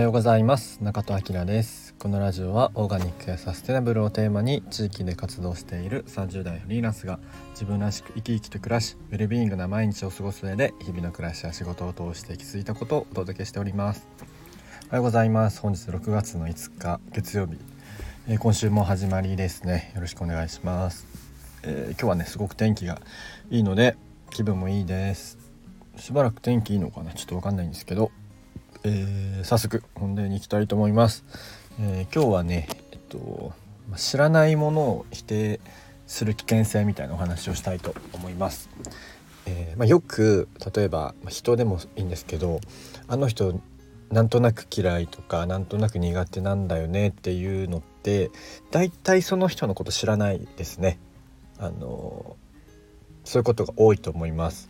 はようございます。中戸明です。このラジオはオーガニックやサステナブルをテーマに地域で活動している30代フリーランスが自分らしく生き生きと暮らしウェルビーイングな毎日を過ごす上で日々の暮らしや仕事を通して気づいたことをお届けしております。おはようございます。本日6月の5日月曜日、えー、今週も始まりですね。よろしくお願いします、えー、今日はねすごく天気がいいので気分もいいです。しばらく天気いいのかな？ちょっとわかんないんですけど。えー、早速本題に行きたいと思います、えー、今日はね、えっと、知らないものを否定する危険性みたいなお話をしたいと思います、えー、まあ、よく例えば人でもいいんですけどあの人なんとなく嫌いとかなんとなく苦手なんだよねっていうのって大体その人のこと知らないですね。あのそういうことが多いと思います。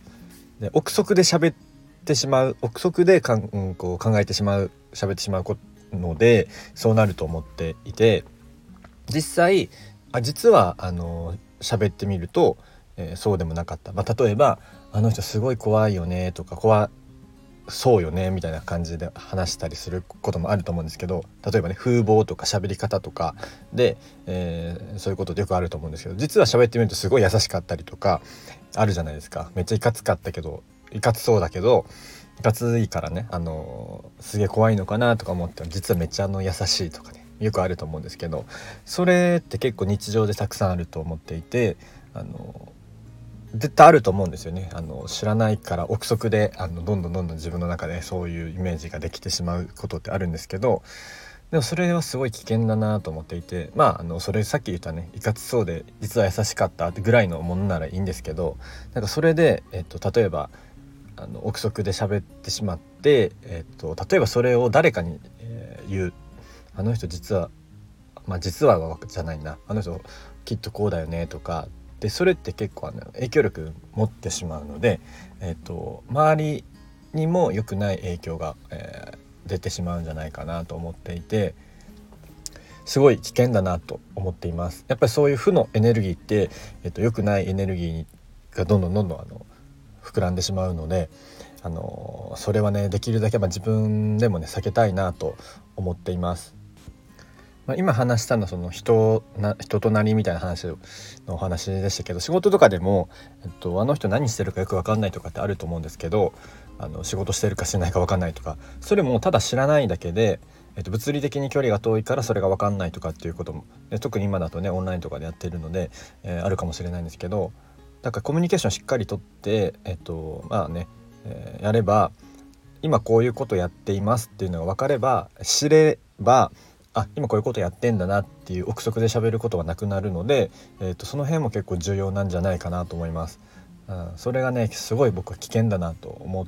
で憶測で喋ってしまう憶測でかん、うん、こう考えてしまう喋ってしまうのでそうなると思っていて実際あ実はあの喋ってみると、えー、そうでもなかった、まあ、例えば「あの人すごい怖いよね」とか「怖そうよね」みたいな感じで話したりすることもあると思うんですけど例えばね風貌とか喋り方とかで、えー、そういうことってよくあると思うんですけど実は喋ってみるとすごい優しかったりとかあるじゃないですか。めっちゃいかつかったけどいかつそうだけどいかついからねあのすげえ怖いのかなとか思って実はめっちゃあの優しいとかねよくあると思うんですけどそれって結構日常でたくさんあると思っていてあの絶対あると思うんですよね。あの知らないから憶測であのどんどんどんどん自分の中でそういうイメージができてしまうことってあるんですけどでもそれはすごい危険だなと思っていてまああのそれさっき言ったねいかつそうで実は優しかったぐらいのものならいいんですけどなんかそれで、えっと、例えばあの憶測で喋ってしまって、えっと、例えばそれを誰かに、えー、言う。あの人実はまあ実はじゃないな。あの人きっとこうだよねとか。でそれって結構あの影響力持ってしまうので、えっと、周りにも良くない影響が、えー、出てしまうんじゃないかなと思っていてすごい危険だなと思っています。やっぱりそういう負のエネルギーって、えっと、良くないエネルギーがどんどんどんどんあの膨らんでしまうのであのそれはねできるだけま自分でもね避けたいなと思っています。まあ、今話したのはその人な人となりみたいな話のお話でしたけど仕事とかでも、えっと、あの人何してるかよく分かんないとかってあると思うんですけどあの仕事してるかしてないか分かんないとかそれもただ知らないだけで、えっと、物理的に距離が遠いからそれが分かんないとかっていうことも特に今だとねオンラインとかでやってるので、えー、あるかもしれないんですけどだからコミュニケーションしっかりとってえっとまあね、えー、やれば今こういうことやっていますっていうのが分かれば知ればあ今こういうことやってんだなっていう憶測で喋ることがなくなるので、えーと、その辺も結構重要なんじゃないかなと思います。うん、それがねすごい僕は危険だなと思っ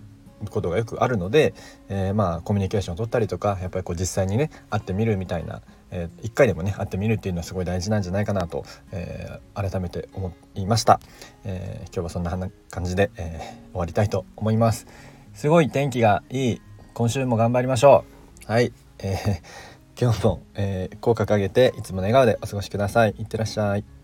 ことがよくあるので、えー、まあコミュニケーションを取ったりとかやっぱりこう実際にね会ってみるみたいなえー、1回でもね会ってみるっていうのはすごい大事なんじゃないかなと、えー、改めて思いました、えー、今日はそんな感じで、え終わりたいと思います。すごい天気がいい。今週も頑張りましょう。はい、え今日も、えー、口角上げていつも笑顔でお過ごしください。いってらっしゃい。